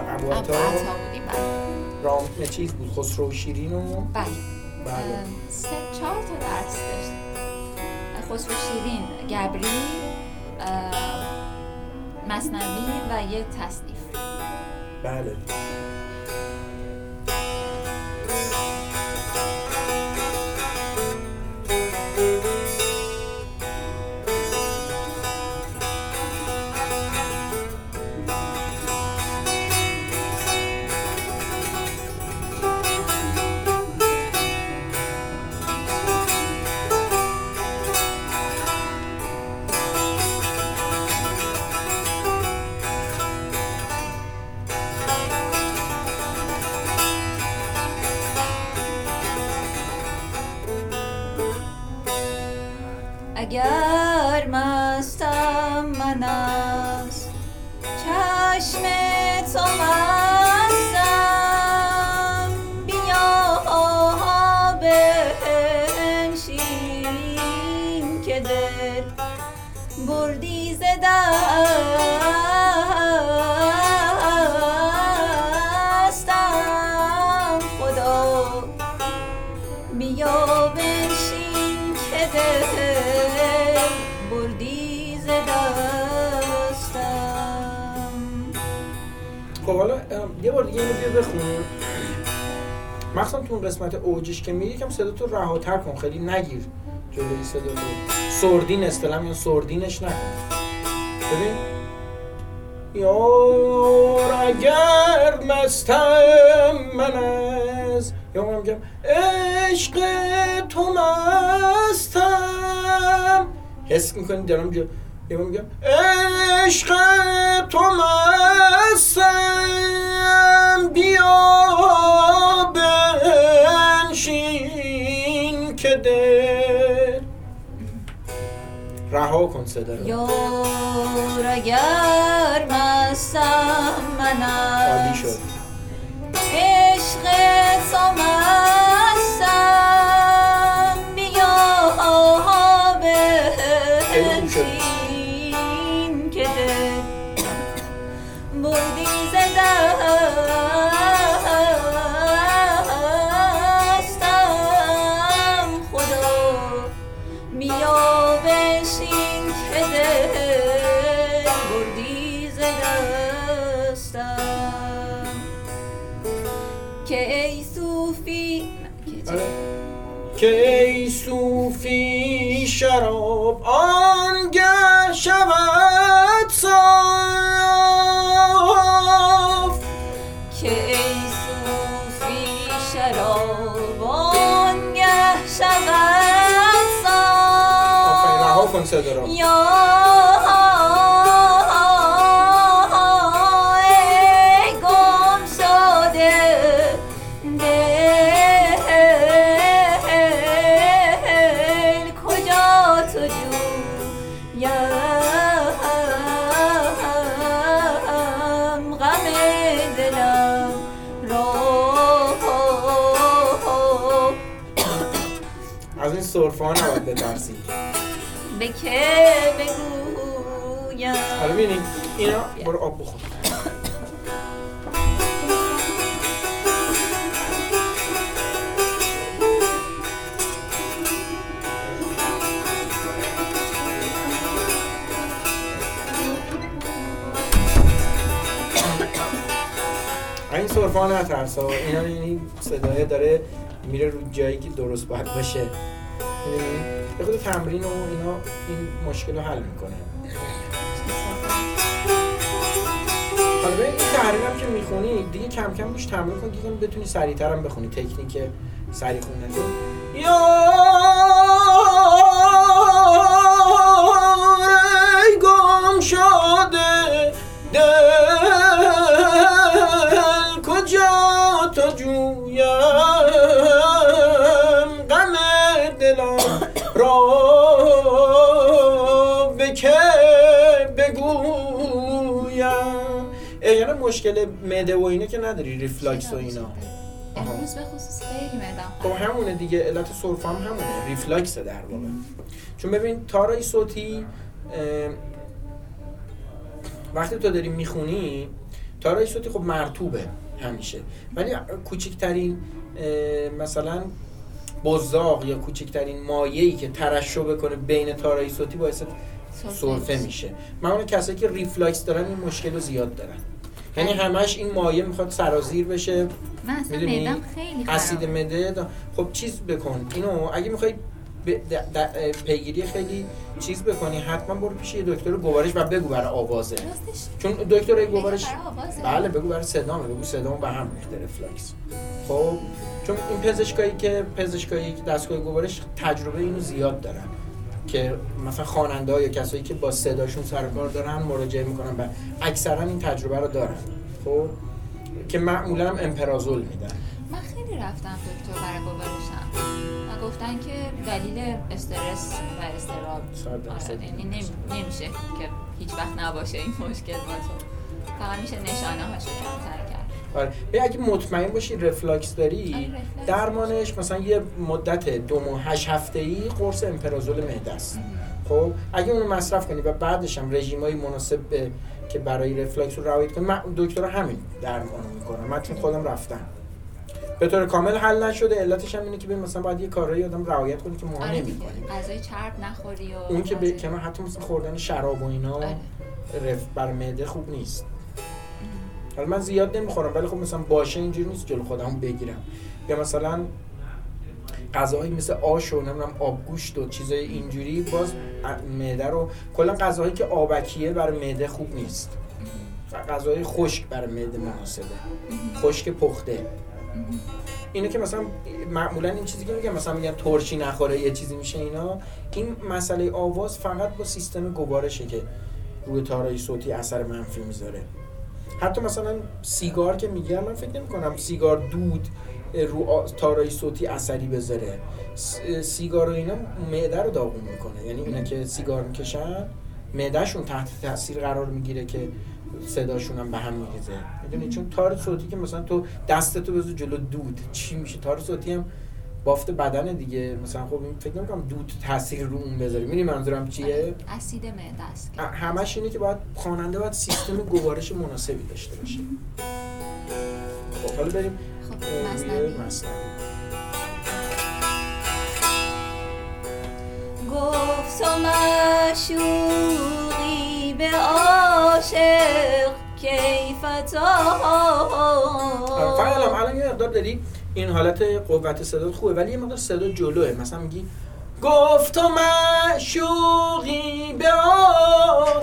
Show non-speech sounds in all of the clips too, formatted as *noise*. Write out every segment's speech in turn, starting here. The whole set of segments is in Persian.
ابو ابو عطا عطا بودیم بله. رام چیز بود خسرو شیرین و بله. بله. سه چهار تا درس داشت خسرو شیرین گبری مصنوی و یه تصنیف. بله. دستم. خدا بیا که دل بردی خب حالا یه بار دیگه اینو بیا بخون مخصوصا تو اون قسمت اوجش که میری یکم صدا تو رهاتر کن. خیلی نگیر جلوی صدا تو سردین استلم یا سردینش نکن. ببین. یار اگر مستم من از یا من میگم عشق تو مستم. حس می‌کنی دارم جو یا من میگم عشق تو مستم. بیا بنشین که دل رها کن صدا رو. یار اگر مستم من عالی شد. سرفه ها نباید بترسی به که بگویم؟ حالا ببینید اینا برو آب بخور. *coughs* این سرفه ها نترس ها. اینا این صدای داره میره رو جایی که درست باید باشه؟ به خود تمرین و اینا این مشکل رو حل می‌کنه. حالا این تحریر که می‌خونی دیگه کم کم روش تمرین کن دیگه بتونی سریعتر هم بخونی تکنیک سریع خوندن. یا گم شده مشکل معده و اینه که نداری ریفلاکس و اینا. امروز به خصوص خیلی خب همونه دیگه علت سرفه هم همونه. ریفلاکسه در واقع. چون ببین تارای صوتی وقتی تو داری می‌خونی تارای صوتی خب مرتوبه همیشه. ولی کوچکترین مثلا بزاق یا کوچکترین مایعی که ترشح بکنه بین تارای صوتی باعث سرفه میشه. معمولا کسایی که ریفلاکس دارن این مشکل رو زیاد دارن. یعنی همش این مایع می‌خواد سرازیر بشه. می‌دونی؟ اسید مده خب چیز بکن. اینو اگه می‌خوای پیگیری خیلی چیز بکنی حتما برو پیش یه دکتر گوارش و بگو برای آوازه. چون دکتر گوارش بله بگو برای صدا بگو صدا به هم ریخته ریفلاکس خب چون این پزشکایی که پزشکایی که دستگاه گوارش تجربه اینو زیاد دارن. که مثلا خواننده یا کسایی که با صداشون سر کار دارن مراجعه می‌کنن و اکثرا این تجربه رو دارن. خب؟ که معمولا هم امپرازول میدن. من خیلی رفتم دکتر برای گوارشم و گفتن که دلیل استرس و استراب. یعنی نمیشه که هیچ وقت نباشه این مشکل باشه. فقط میشه نشانه هاشو کمتر آره. اگه مطمئن باشی رفلاکس داری آره، درمانش مثلا یه مدت دو ماه هشت هفته ای قرص امپرازول معده است. خب اگه اونو مصرف کنی و بعدش هم رژیمای مناسب به که برای رفلاکس رو رعایت کنی من دکتر همین درمان می‌کنم من چون خودم رفتم. به طور کامل حل نشده. علتش هم اینه که مثلا باید یه کارایی آدم رعایت کنی که ما آره نمی‌کنیم. غذای چرب نخوری و اون که به حتی مثلا خوردن شراب و اینا آره. رف بر معده خوب نیست. حالا من زیاد نمی‌خورم ولی خب مثلا باشه اینجوری نیست جلو خودم بگیرم. یا مثلا غذاهایی مثل آش و نمی‌دونم آبگوشت و چیزای اینجوری باز معده رو کلا غذاهایی که آبکیه برای معده خوب نیست. غذای خشک برای معده مناسبه. خشک پخته. اینه که مثلا معمولا این چیزی که میگم مثلا میگن ترشی نخوره یه چیزی میشه اینا. این مسئله آواز فقط با سیستم گوارشه که روی تارای صوتی اثر منفی می‌ذاره. حتی مثلا سیگار که میگم من فکر نمی کنم سیگار دود رو تارای صوتی اثری بذاره. سیگار و اینا معده رو داغون می‌کنه. یعنی اینا که سیگار می‌کشن معدهشون تحت تاثیر قرار می‌گیره که صداشون هم به هم میریزه. می‌دونی؟ چون تار صوتی که مثلا تو دستتو بزو جلو دود چی میشه؟ تار صوتی هم بافت بدن دیگه. مثلا خب این فکر نمی‌کنم دود تاثیر رو اون بذاره. می‌دونی منظورم چیه؟ اسید معده است همش اینه که باید خواننده باید سیستم گوارش مناسبی داشته باشه. خب حالا بریم. خب گفت و مشوقی به عاشق کیفتا فقط الان یه مقدار داری این حالت قوت صدا خوبه ولی یه مقدار صدا جلوه. مثلا میگی گفت و مشوقی به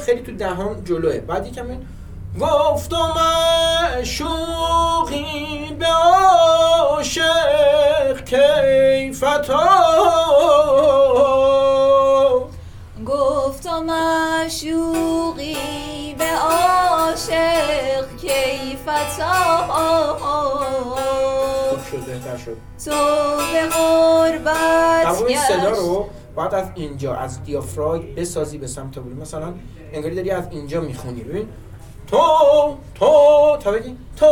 خیلی تو دهان جلوه. بعد یکم این گفت و مشوقی تو به غربت این صدا رو باید از اینجا از دیافراگ بسازی به سمت بولی مثلا انگاری داری از اینجا می‌خونی. ببین. تو تو تا بگی. تو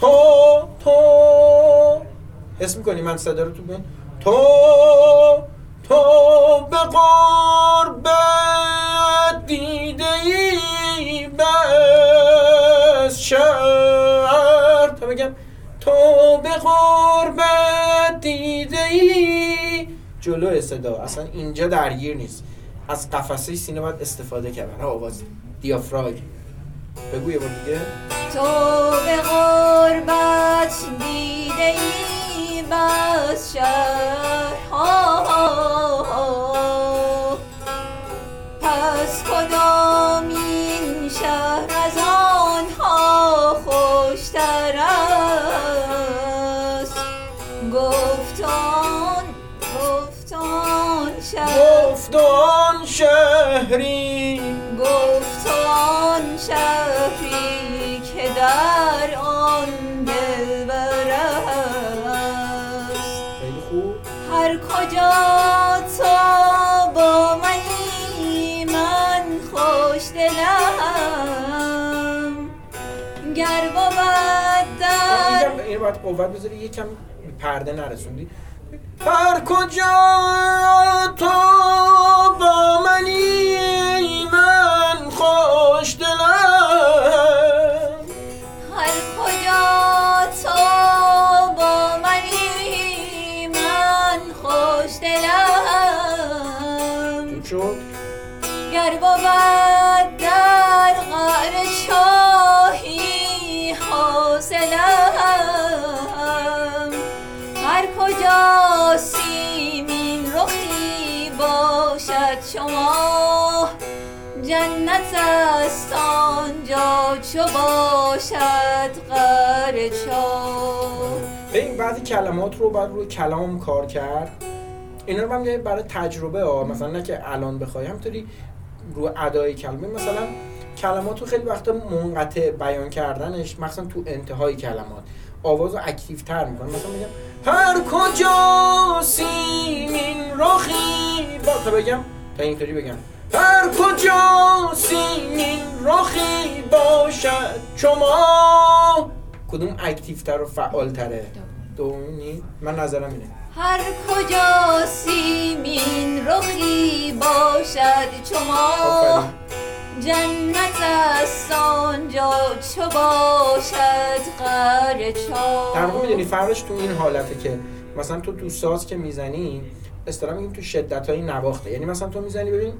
تو تو. حس می‌کنی من صدا رو تو بین. تو تو به قربت دیده ای بس شهر. تا بگم. تو به قربت دیده ای. جلو صدا. اصلا اینجا درگیر نیست. از قفسه سینه باید استفاده کرد برای آواز دیافراگ بگو یه دیگه. تو به غربت دیده ای. بس شهرها پس کدام قوت بذاری یکم پرده نرسوندی. هر کجا تو با منی؟ من خوش دلم. هر کجا تو با منی؟ من خوش دلم. شد. گر کجا سیمین رخی باشد شما؟ جنت است آنجا چو باشد چاه این بعضی کلمات رو بعد روی کلام کار کرد. اینا رو من برای تجربه ها مثلا نه که الان بخوای همطوری رو ادای کلمه مثلا کلمات رو خیلی وقتا منقطع بیان کردنش مثلا تو انتهای کلمات. آواز رو active تر می‌کنه مثلا میگم هر کجا سیمین رخی با تا بگم تا اینطوری بگم هر کجا سیمین رخی باشد شما کدوم active تر و فعال تره دومی من نظرم اینه. هر کجا سیمین رخی باشد شما جنت است آنجا چو باشد قر چا در واقع می‌دونی فرقش تو این حالته که مثلا تو تو ساز که می‌زنی اصطلاح میگیم تو شدت های نواخته. یعنی مثلا تو می‌زنی ببین.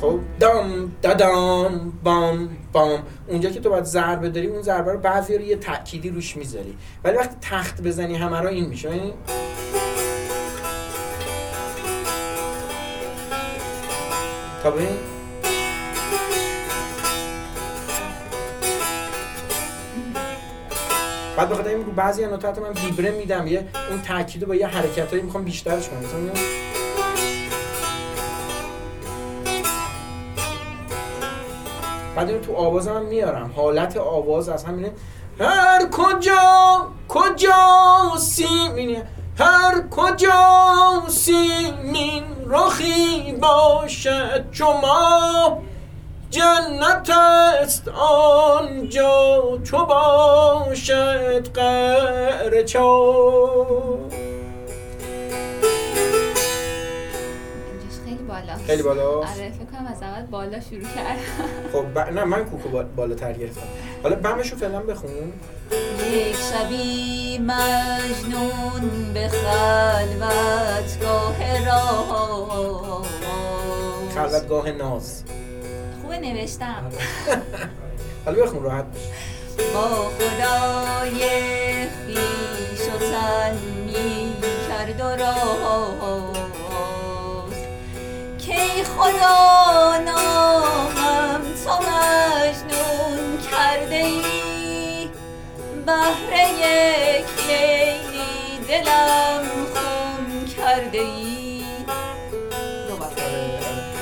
خب دام دادام بام بام. اونجا که تو باید ضربه داری اون ضربه رو بعضی رو یه تأکیدی روش می‌ذاری. ولی وقتی تخت بزنی همه رو این میشه. ببین بعد بخاطر این بعضی نوتات من ویبره میدم یه اون تاکید با یه حرکتایی می‌خوام بیشترش کنم مثلا بعد تو آوازم هم میارم حالت آواز از همینه. هر کجا کجا سیمین هر کجا سیمین رخی باشد شما جنت است آنجا چو باشد قر خیلی بالا آره فکر کنم از اول بالا شروع کرد خب ب... نه من کوکو بالا تر گرفتم. حالا بمشو فعلا بخون. یک شبی مجنون به خلوتگاه راه خلوتگاه ناز. خوبه نوشتم. *laughs* حالا بخون راحت با خدای خیش و تن می کرد و راه. خدا نامم تو مجنون کرده ای؟ بهر یک لیلی دلم خون کرده ای؟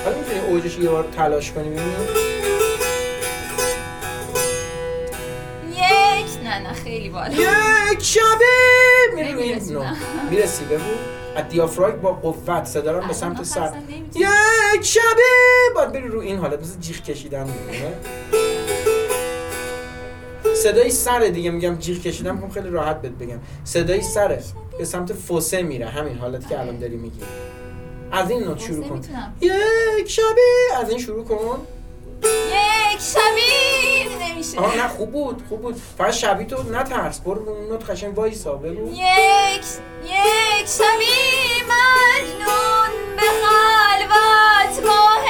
حالا می‌تونی اوجش یه بار تلاش کنی ببینیم یک نه نه خیلی بالا. یک شبه! می‌رسی؟ بگو. از دیافراگ با قوت صدا رو به سمت سر. یک شبه! باید بری رو این حالت مثل جیغ کشیدن میمونه. صدای سر دیگه میگم جیغ کشیدن می‌خوام خیلی راحت بهت بگم. صدای سره به سمت فوسه میره همین حالتی که الان داری میگی. از این نوت شروع کن. یک شبه! از این شروع کن. یک شبی نمیشه آه نه خوب بود خوب بود. فقط شبی تو نترس. برو رو اون نوت قشنگ وایسا بگو. یک یک شبی مجنون به خلوت گاه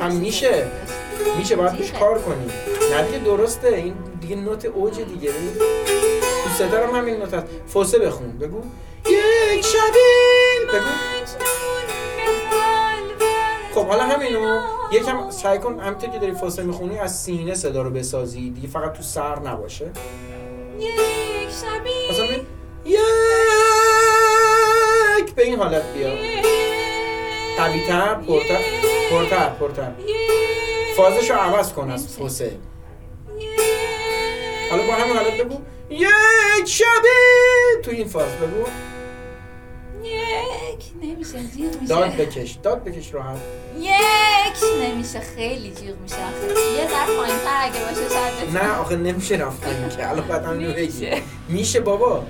هم میشه. میشه باید پیش کار کنی. نه دیگه درسته. این دیگه نوت اوج دیگه. تو هم همین نوت هست. فوسه بخون. بگو. یک شبی بگو. خب حالا همینو یکم سعی کن همینطور که داری فاصله می‌خونی از سینه صدا رو بسازی. دیگه فقط تو سر نباشه. یک شبی. یک. به این حالت بیا. قوی تر پرتر. پرتر پرتر. فازش رو عوض کن از فوسه حالا با همین حالت بگو. یک شبی. تو این فاز بگو. یک نمیشه جیغ میشه. داد بکش داد بکش راحت یک نمیشه خیلی جیغ میشه. یه ذره پایینتر اگه باشه شاید نه آخه نمیشه رفت این که. الان بعد هم بگی. میشه. بابا.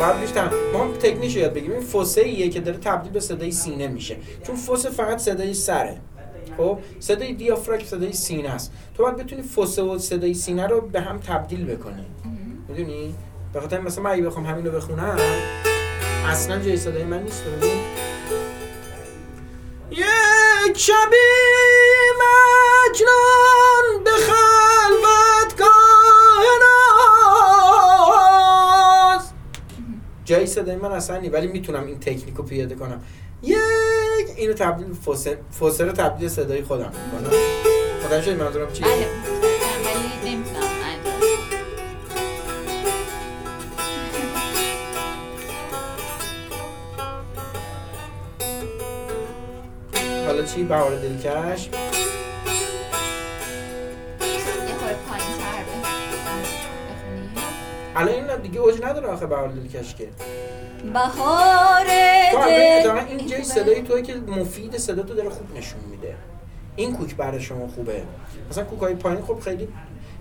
بعد بیشتر ما هم تکنیش یاد بگیریم. این فوسه ایه که داره تبدیل به صدای سینه میشه. چون فوسه فقط صدای سره. خب؟ صدای دیافراگم صدای سینه است. تو باید بتونی فوسه و صدای سینه رو به هم تبدیل بکنی. می‌دونی؟ به خاطر مثلا من اگه بخوام همین رو بخونم اصلا جای صدای من نیست ببین یک شبی مجنون به خلوت ناز جای صدای من اصلا نی ولی می‌تونم این تکنیک رو پیاده کنم. یک اینو تبدیل فوسه فوسه رو تبدیل صدای خودم می‌کنم. متوجه منظورم چیه؟ چی بهار دلکش؟ الان این دیگه اوج نداره آخه بهار دلکش که. بهار دل این جای صدای توی که مفید صدا تو داره خوب نشون میده. این کوک برای شما خوبه. مثلا کوک های پایین خب خیلی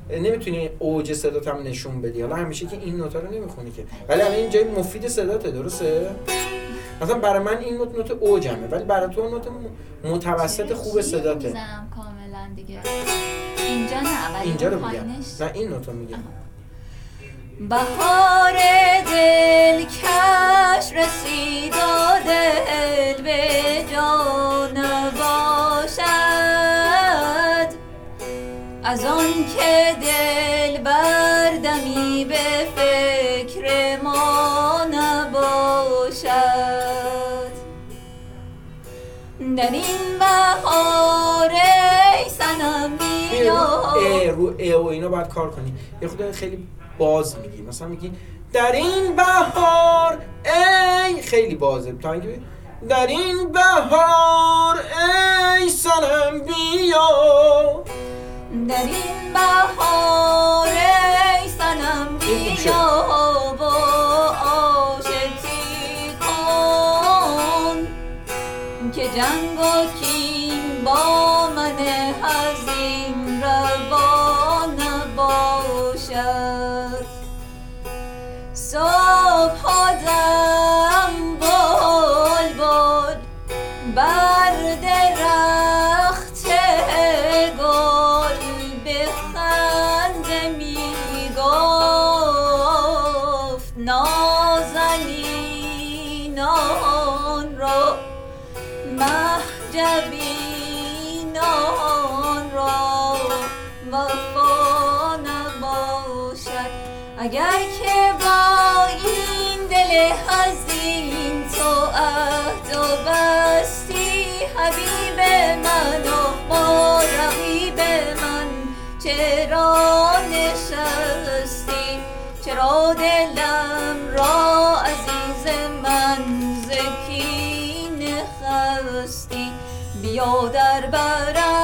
نمی‌تونی اوج صدات هم نشون بدی. حالا همیشه که این نوتا رو نمی‌خونی که. ولی الان این جای مفید صداته درسته؟ مثلا برای من این نوت نوت اوجمه ولی برای تو نوت متوسط خوب صداته. کاملا دیگه؟ اینجا نه ولی اینجا رو میگم. نه این نوت رو میگم بهار دل کش رسید و دل به جان باشد. از آن که دل بردمی به در این بهار ای سنم رو بیا رو اه و اینا باید کار کنی. یه خود خیلی باز میگی. مثلا میگی در این بهار ای خیلی بازه. تا اینکه در این بهار ای سنم بیا در این بهار ای سنم بیا و که جنگ و کین با من هزیم بستی حبیب من و با رقیب من. چرا نشستی؟ چرا دلم را عزیز من زکین خستی؟ بیا در برم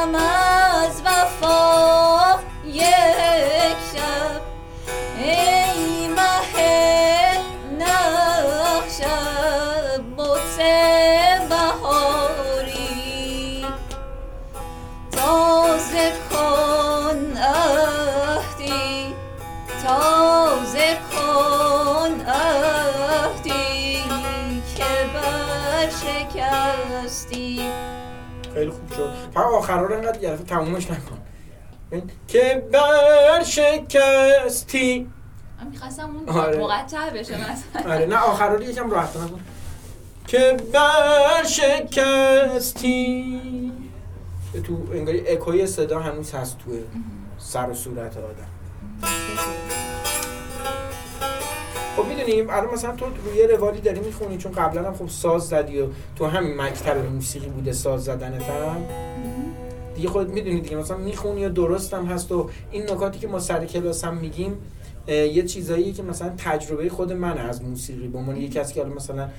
فقط آخرها رو انقدر یه تمومش نکن. که بر شکستی من می‌خواستم اون آره. مقطع بشه مثلا. آره نه آخرها رو یکم راحت نکن که بر شکستی تو انگاری اکوی صدا هنوز هست توی سر و صورت آدم. خب می‌دونیم الان مثلا تو روی روالی داری می‌خونی چون قبلا هم خب ساز زدی و تو همین مکتب موسیقی بوده ساز زدنت هم. دیگه خودت می‌دونی دیگه مثلا می‌خونی و درست هم هست و این نکاتی که ما سر کلاس هم میگیم یه چیزایی که مثلا تجربه خود من از موسیقی به عنوان یه کسی که حالا مثلا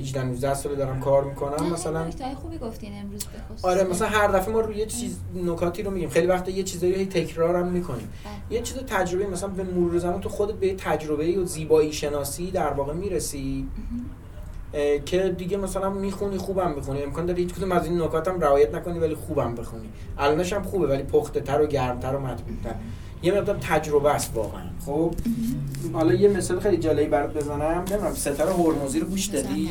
18 19 ساله دارم کار می‌کنم مثلا نکته خوبی گفتین امروز به خصوص. آره مثلا هر دفعه ما روی یه چیز نکاتی رو میگیم. خیلی وقت یه چیزایی رو هی تکرار هم می‌کنیم. یه چیز تجربه مثلا به مرور زمان تو خودت به یه تجربه و زیبایی شناسی در واقع می‌رسی. اه، که دیگه مثلا می‌خونی خوبم می‌خونی. امکان داره هیچ کدوم از این نکات هم رعایت نکنی ولی خوبم بخونی. الانش هم خوبه ولی پخته تر و گرمتر و مطبوعتر. یه مقدار تجربه است واقعا. خب حالا یه مثال خیلی جالبی برات بزنم. نمی‌دونم ستاره هرمزی رو گوش دادی؟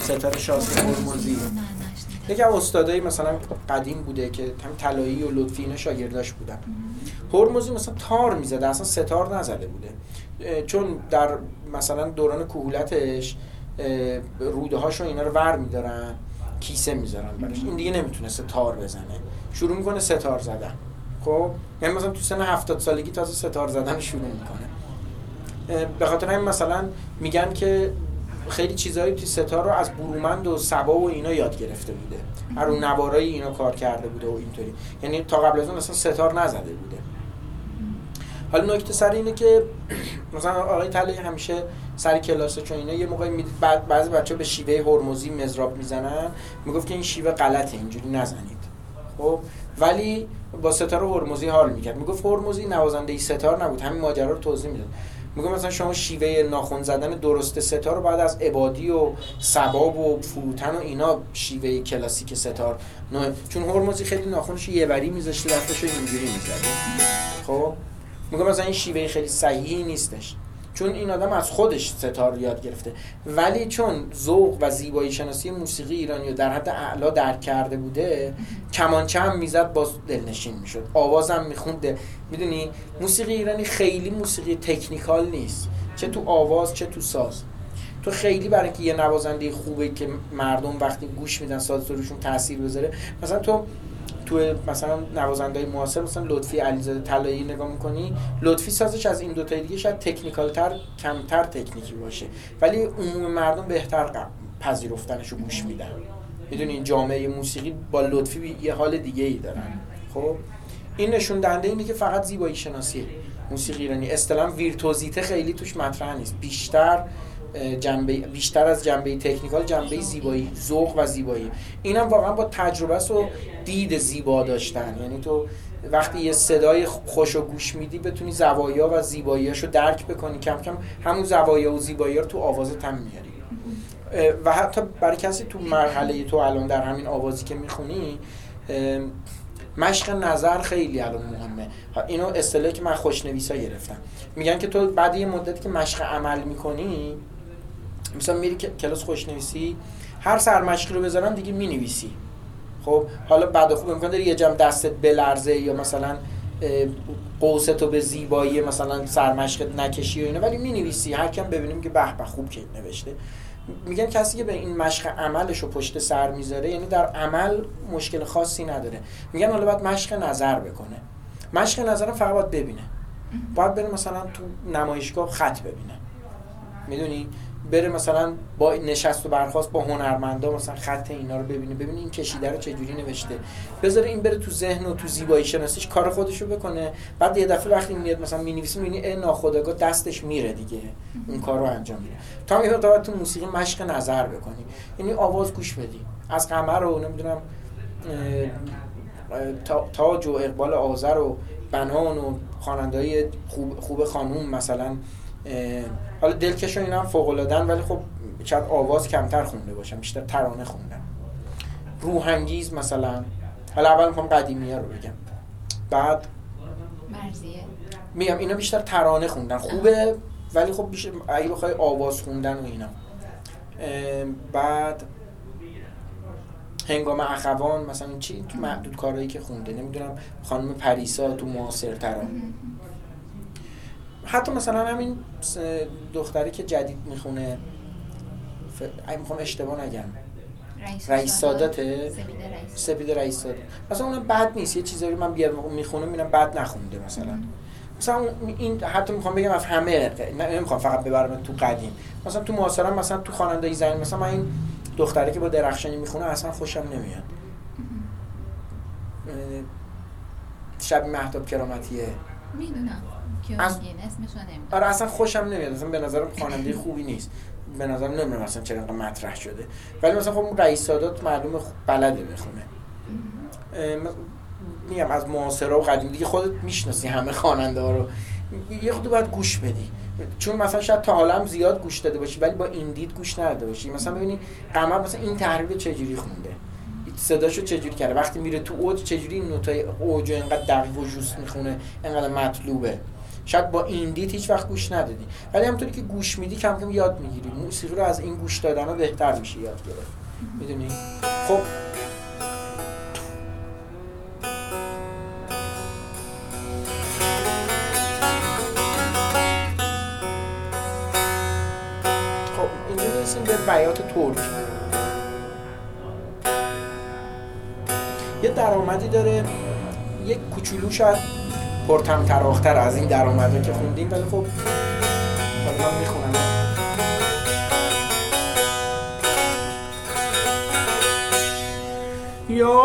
ستاره شاسی هرمزی. یکی از استادایی مثلا قدیم بوده که هم طلایی و لطفی اینا شاگرداش بودن. هرمزی مثلا تار می‌زده اصلا ستار نزده بوده. چون در مثلا دوران کهولتش روده هاشو اینا رو ور میدارن کیسه می‌ذارن براش. این دیگه نمی‌تونه ستار بزنه. شروع می‌کنه ستار زدن. خب؟ یعنی مثلا تو سن 70 سالگی تازه ستار زدن شروع می‌کنه. به خاطر همین مثلا میگن که خیلی چیزهایی تو ستار رو از برومند و سبا و اینا یاد گرفته بوده. رو نوارای اینا کار کرده بوده و اینطوری. یعنی تا قبل از اون اصلا ستار نزده بوده. حالا نکته سر اینه که *clears throat* مثلا آقای طلایی همیشه سر کلاسه چون اینا یه موقعی می‌دید بعد بعضی بچه به شیوه هرمزی مزراب می‌زنن می‌گفت که این شیوه غلطه اینجوری نزنید. خب؟ ولی با ستار هرمزی حال می‌کرد. می‌گفت هرمزی نوازنده ای ستار نبود همین ماجرا رو توضیح می‌داد. میگم مثلا شما شیوه ناخون زدن درست ستار رو بعد از عبادی و سباب و فروتن و اینا شیوه کلاسیک ستار. چون هرمزی خیلی ناخونش یه وری میذاشته دستش اینجوری می‌زده خب؟ میگم مثلا این شیوه خیلی صحیحی نیستش. چون این آدم از خودش ستار یاد گرفته. ولی چون ذوق و زیبایی شناسی موسیقی ایرانی رو در حد اعلا درک کرده بوده کمانچه هم می‌زد باز دلنشین می‌شد. آوازم میخونده می‌دونی موسیقی ایرانی خیلی موسیقی تکنیکال نیست. چه تو آواز چه تو ساز. تو خیلی برای اینکه یه نوازنده خوبه که مردم وقتی گوش میدن ساز روشون تاثیر بذاره. مثلا تو تو مثلا نوازنده معاصر مثلا لطفی علیزاده طلایی نگاه می‌کنی لطفی سازش از این دو تا دیگه شاید تکنیکال تر کمتر تکنیکی باشه. ولی عموم مردم بهتر پذیرفتنش رو گوش میدن. می‌دونی جامعه موسیقی با لطفی یه حال دیگه ای دارن. خب این نشون دهنده اینه که فقط زیبایی شناسیه موسیقی ایرانی. اصطلاحا ویرتوزیته خیلی توش مطرح نیست. بیشتر جنبه بیشتر از جنبه تکنیکال جنبه زیبایی ذوق و زیبایی. اینم واقعا با تجربه و دید زیبا داشتن. یعنی تو وقتی یه صدای خوش و گوش میدی بتونی زوایا و زیباییاش رو درک بکنی. کم کم همون زوایا و زیبایی رو تو آوازت هم میاری. و حتی برای کسی تو مرحله تو الان در همین آوازی که می‌خونی مشق نظر خیلی الان مهمه. اینو اصطلاحی که من خوشنویسا گرفتم. میگن که تو بعد یه مدتی که مشق عمل می‌کنی مثلا میری کلاس خوشنویسی هر سرمشقی رو بذارن دیگه می‌نویسی. خب حالا بعد خوب امکان داری یه جمع دستت بلرزه یا مثلا قوستو به زیبایی مثلا سرمشقت نکشی و اینا ولی می‌نویسی. هر کم ببینیم که به به خوب که نوشته. میگن کسی که به این مشق عملش رو پشت سر می‌ذاره یعنی در عمل مشکل خاصی نداره. میگن حالا باید مشق نظر بکنه. مشق نظر فقط باید ببینه. باید بره مثلا تو نمایشگاه خط ببینه. می‌دونی؟ بره مثلا با نشست و برخواست با هنرمندا مثلا خط اینا رو ببینه ببینه این کشیده رو چجوری نوشته. بذاره این بره تو ذهن و تو زیبایی شناسیش کار خودش رو بکنه. بعد یه دفعه وقتی میاد مثلا می‌نویسه می‌بینی ای ناخودآگاه دستش میره دیگه. اون کار رو انجام میده. تا یه تا تو موسیقی مشق نظر بکنی. یعنی آواز گوش بدی. از قمر رو نمی‌دونم تاج و اقبال آذر و بنان و خواننده‌های خوب خوب خانوم مثلا حالا دلکش و اینا هم فوق ولی خب شاید آواز کمتر خونده باشم بیشتر ترانه خوندم روحانگیز مثلا. حالا اول می‌خوام قدیمی رو بگم. بعد مرزیه. میگم اینا بیشتر ترانه خوندن. خوبه ولی خب بیشتر اگه بخوای آواز خوندن و اینا. بعد هنگام اخوان مثلا چی؟ تو محدود کارهایی که خونده. نمی‌دونم خانم پریسا تو معاصر ترانه حتی مثلا همین دختری که جدید می‌خونه ف... می‌خوام اشتباه نگم. رئیس ساداته سپید رئیس. سادات مثلا اون بد نیست. یه چیزایی من بیار می‌خونه میرم بد نخونده مثلا. مثلا این حتی می‌خوام بگم از همه نمی‌خوام فقط ببرم تو قدیم. مثلا تو معاصرم مثلا تو خواننده زنی مثلا من این دختری که با درخشانی می‌خونه اصلا خوشم نمیاد. شب مهتاب کرامتیه. می‌دونم. از... آره اصلا خوشم نمیاد. اصلا به نظرم خواننده خوبی نیست. به نظرم نمی‌دونم اصلا چرا مطرح شده. ولی مثلا خب رئیس سادات معلومه بلده می‌خونه میگم از معاصره و قدیم دیگه خودت می‌شناسی همه خواننده ها رو. یه خود باید گوش بدی. چون مثلا شاید تا حالا هم زیاد گوش داده باشی ولی با این دید گوش نداده باشی. مثلا ببینی قمر مثلا این تحریف چجوری خونده؟ صداشو چجوری کرده؟ وقتی میره تو اوج چجوری این نوتای اوج اینقدر دقیق و جوست می‌خونه؟ اینقدر مطلوبه. شاید با این دید هیچ وقت گوش ندادی. ولی همونطوری که گوش میدی کم کم یاد می‌گیری. موسیقی رو از این گوش دادن ها بهتر میشه یاد گرفت. می‌دونی؟ خب. خب، بیات ترک. یه درآمدی داره. یک کوچولو شاید پرتم تراختر از این درآمده که خوندیم ولی خب می‌خونم. یا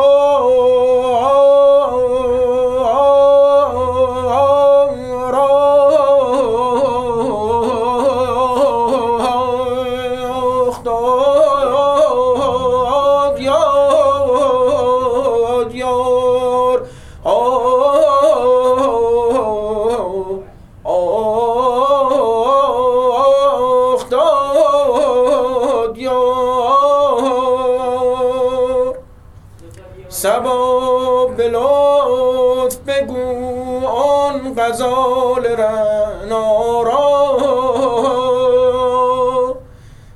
غزال رعنا را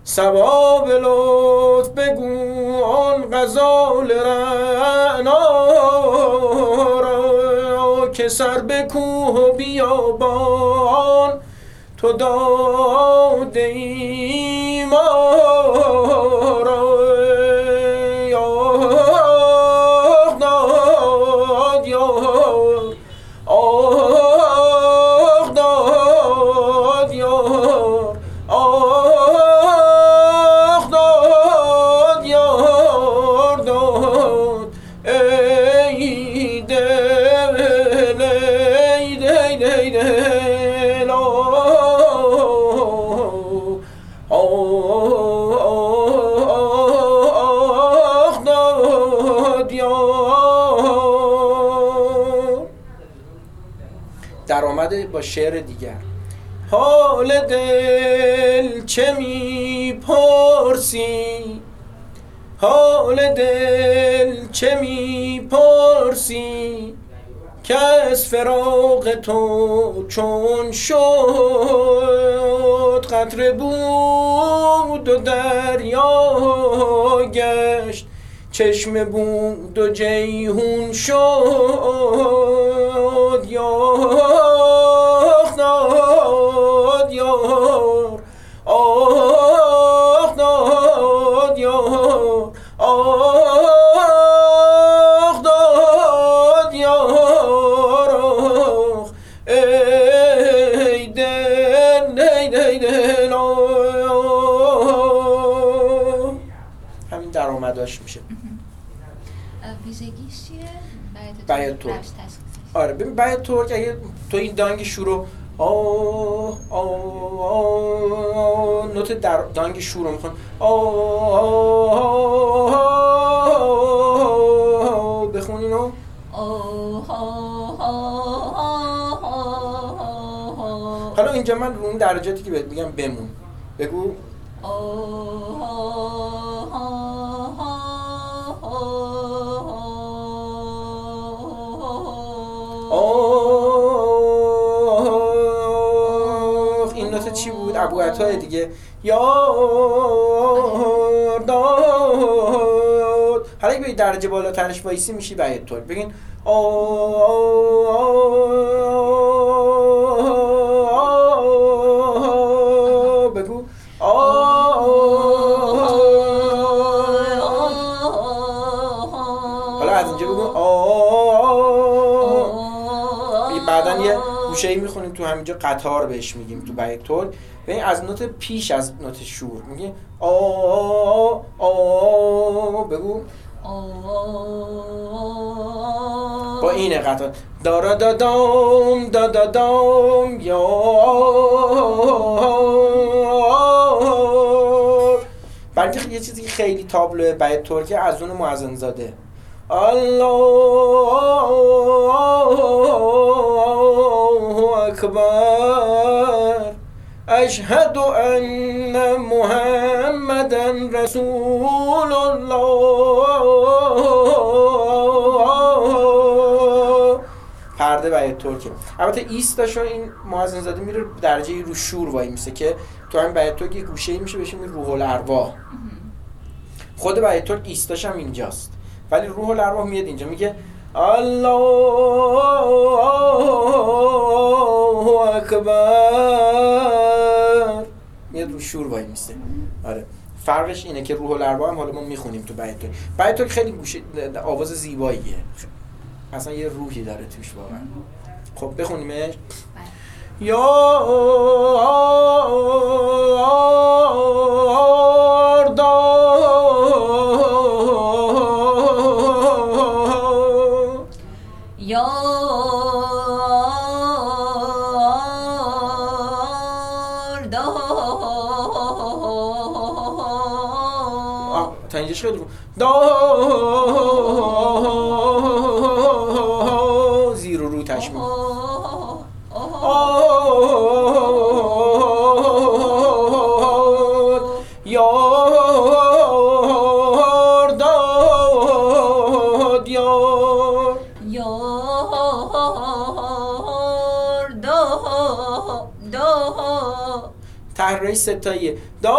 سباب لطف بگو آن غزال رعنا را که سر به کوه و بیابان تو داده ای شعر دیگر. حال دل چه می پرسی حال دل چه می پرسی که از فراغ تو چون شد؟ قطر بود و دریا گشت. چشم بود و جیهون شد؟ یا آره ببین بیات ترک اگه تو این دانگ شروع آه آه نوت در دانگ شور رو میخون آه بخون اینو حالا اینجا من رو اون درجاتی که بهت میگم بمون بگو این نوت چی بود؟ ابو عطای دیگه. یار داد. حالا به درجه بالاترش وایسی میشی باید طور بگین بگو ای می‌خونیم تو همینجا قطار بهش میگیم تو بیت تول ببین از نوت پیش از نوت شور میگه آ آ بگو. با این قطار. دارا دادام دا دام یا بلکه یه چیزی خیلی تابلو بیت ترکه از اون معزن زاده. الله اکبر. اشهد ان محمدا رسول الله. پرده و ترکه البته ایستاشو این معزن زاده میره درجه رو شور وای میسه که تو هم بیت ترک یه گوشه میشه بشه روح الارواح. خود بیت ترک ایستاش هم اینجاست. ولی روح الارواح میاد اینجا. میگه الله اکبر میاد رو شور وای میسته. آره. فرقش اینه که روح الارواح هم حالا ما می‌خونیم تو بیت بیت خیلی گوشه آواز زیباییه. اصلا یه روحی داره توش واقعا. خب بخونیمش. یا اینجاش خیلی زیر و رو تشمیل تحریه ستاییه دا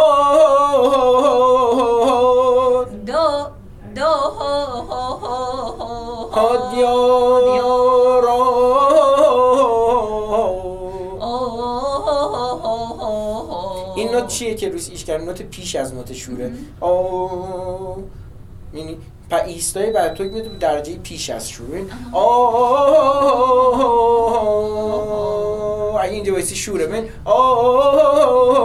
دا این نوت چیه که روش ایش کرد نوت پیش از نوت شوره. آه یعنی پا ایستای بعد تو میاد درجه پیش از شوره. آه اگه اینجا وایسی شوره من آه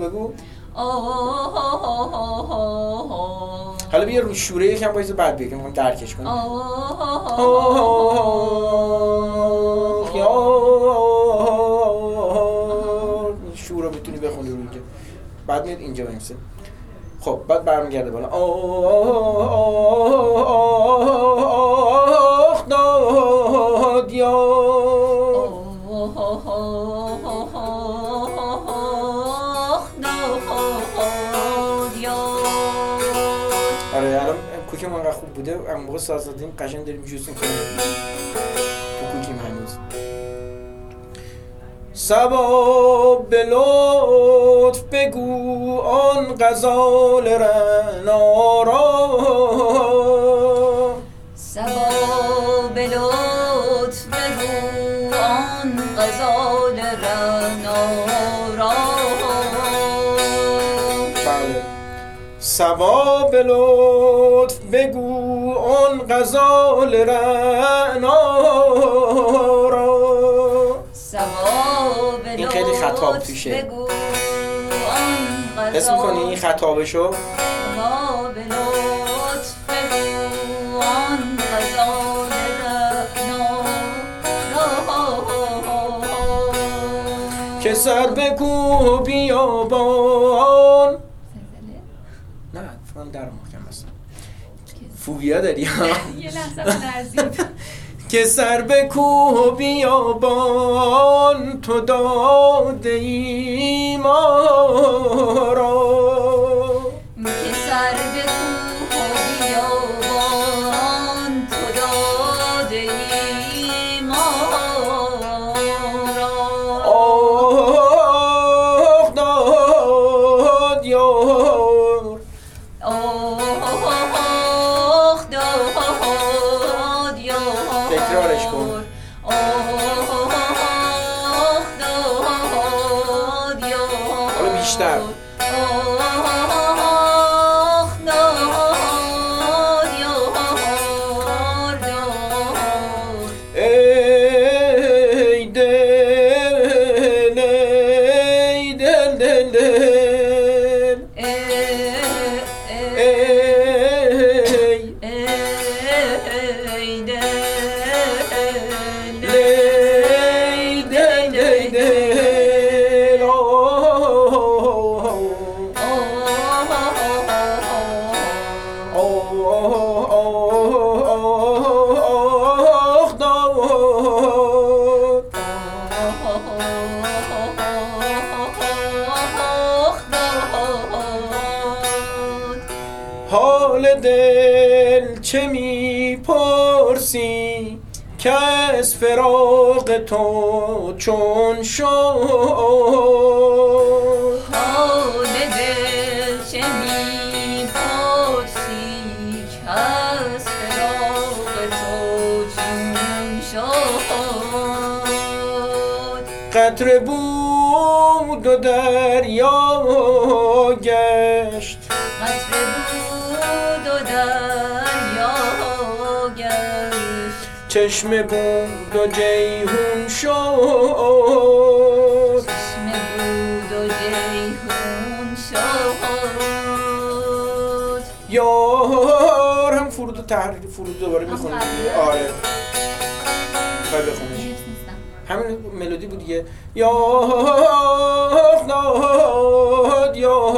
بگو حالا بیا رو شوره یکم وایس بعد بگم می‌خوام درکش کنم شور می‌تونی بخونی رو اینجا بعد میاد اینجا بنویسه خب بعد برمیگرده بالا آخ داد بوده. اما موقع ساز دادیم قشنگ داریم جوز می‌کنیم تو کوکیم هنوز. سبا به لطف بگو آن غزال رنا را. سبا به لطف بگو آن غزال رنا بله. سبا به لطف بگو آن غزال رنا را. این خیلی خطاب توشه. بگو حس می‌کنی این خطابشو بگو. که سر به کوه بیابان. نه فکرم در فوبیا داری ها؟ *laughs* یه لحظه *laughs* که سر به کوه بیابان تو داده ای ما را از فراق تو چون شد. حال دل چه می‌پرسی کز فراق تو چون شد؟ قطر بود و دریا گشت. چشم بود و جیهون شد. چشم بود و جیهون شد. یار هم فرود و تحریر فرود دوباره می‌خونی. آفرین. آره. خواهی نیست نیستم. همین ملودی بود دیگه. یا ناد یا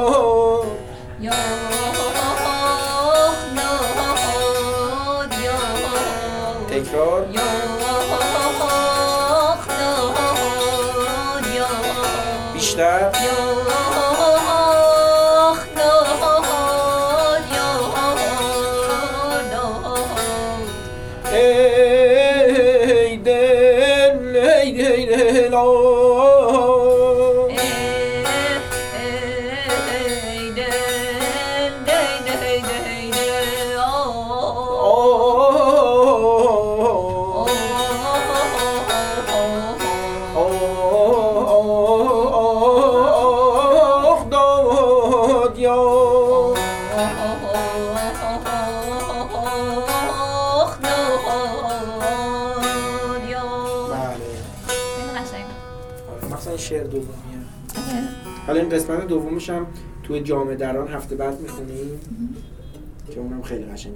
یا دومش هم توی جامعه دران هفته بعد می‌خونیم که اونم خیلی قشنگ